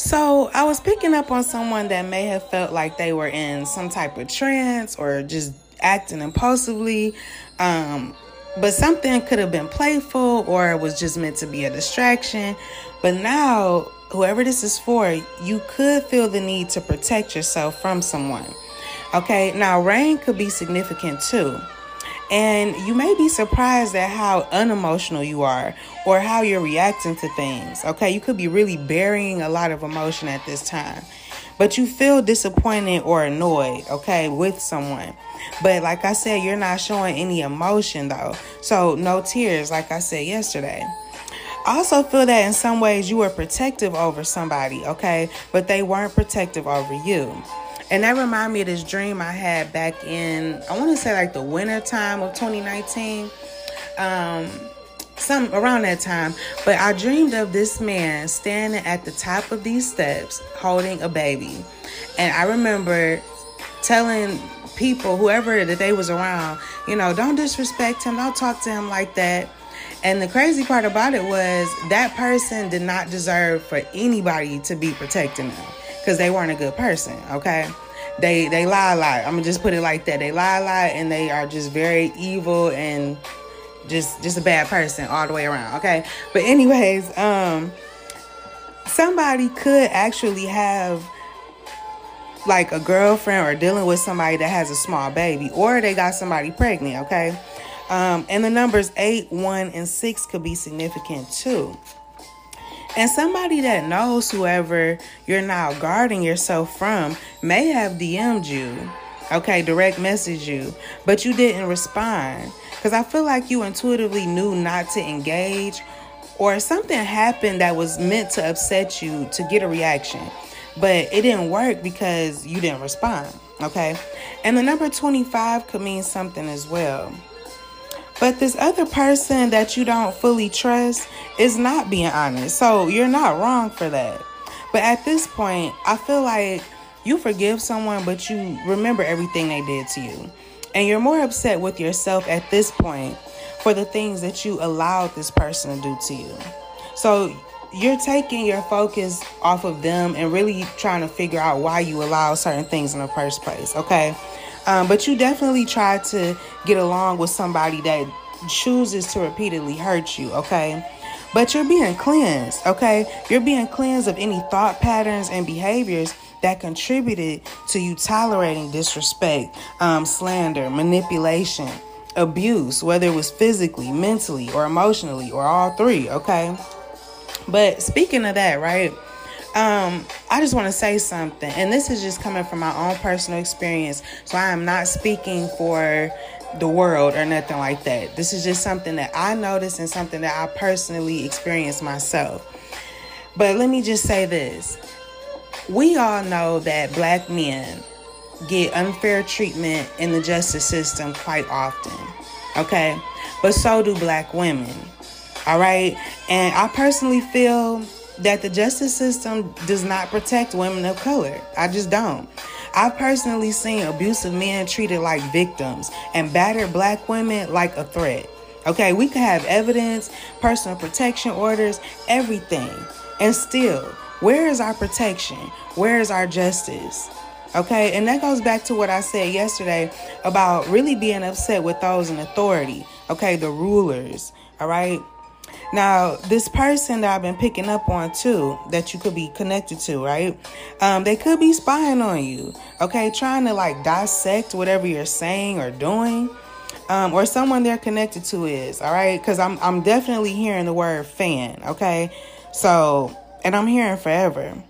So I was picking up on someone that may have felt like they were in some type of trance or just acting impulsively. Um, but something could have been playful or it was just meant to be a distraction. But now, whoever this is for, you could feel the need to protect yourself from someone. Okay, now rain could be significant too. And you may be surprised at how unemotional you are or how you're reacting to things. Okay, you could be really burying a lot of emotion at this time, but you feel disappointed or annoyed, okay, with someone. But like I said, you're not showing any emotion though. So, no tears, like I said yesterday. I also feel that in some ways you were protective over somebody, okay, but they weren't protective over you. And that reminded me of this dream I had back in, I want to say like the winter time of 2019. Um, some around that time. But I dreamed of this man standing at the top of these steps holding a baby. And I remember telling people, whoever that they was around, you know, don't disrespect him, don't talk to him like that. And the crazy part about it was that person did not deserve for anybody to be protecting them because they weren't a good person. Okay, they they lie a lot. I'm gonna just put it like that. They lie a lot, and they are just very evil and just just a bad person all the way around. Okay, but anyways, um, somebody could actually have like a girlfriend or dealing with somebody that has a small baby, or they got somebody pregnant. Okay. Um, and the numbers eight, one, and six could be significant too. And somebody that knows whoever you're now guarding yourself from may have DM'd you, okay, direct message you, but you didn't respond. Because I feel like you intuitively knew not to engage, or something happened that was meant to upset you to get a reaction, but it didn't work because you didn't respond, okay? And the number 25 could mean something as well. But this other person that you don't fully trust is not being honest. So you're not wrong for that. But at this point, I feel like you forgive someone, but you remember everything they did to you. And you're more upset with yourself at this point for the things that you allowed this person to do to you. So you're taking your focus off of them and really trying to figure out why you allow certain things in the first place, okay? Um, but you definitely try to get along with somebody that chooses to repeatedly hurt you, okay? But you're being cleansed, okay? You're being cleansed of any thought patterns and behaviors that contributed to you tolerating disrespect, um, slander, manipulation, abuse, whether it was physically, mentally, or emotionally, or all three, okay? But speaking of that, right? Um, I just want to say something, and this is just coming from my own personal experience. So I am not speaking for the world or nothing like that. This is just something that I noticed and something that I personally experienced myself. But let me just say this. We all know that black men get unfair treatment in the justice system quite often. Okay? But so do black women. All right? And I personally feel that the justice system does not protect women of color. I just don't. I've personally seen abusive men treated like victims and battered black women like a threat. Okay, we could have evidence, personal protection orders, everything. And still, where is our protection? Where is our justice? Okay, and that goes back to what I said yesterday about really being upset with those in authority. Okay, the rulers. All right, now, this person that I've been picking up on too, that you could be connected to, right? Um, they could be spying on you, okay? Trying to like dissect whatever you're saying or doing. Um, or someone they're connected to is, all right? Because I'm, I'm definitely hearing the word fan, okay? So, and I'm hearing forever.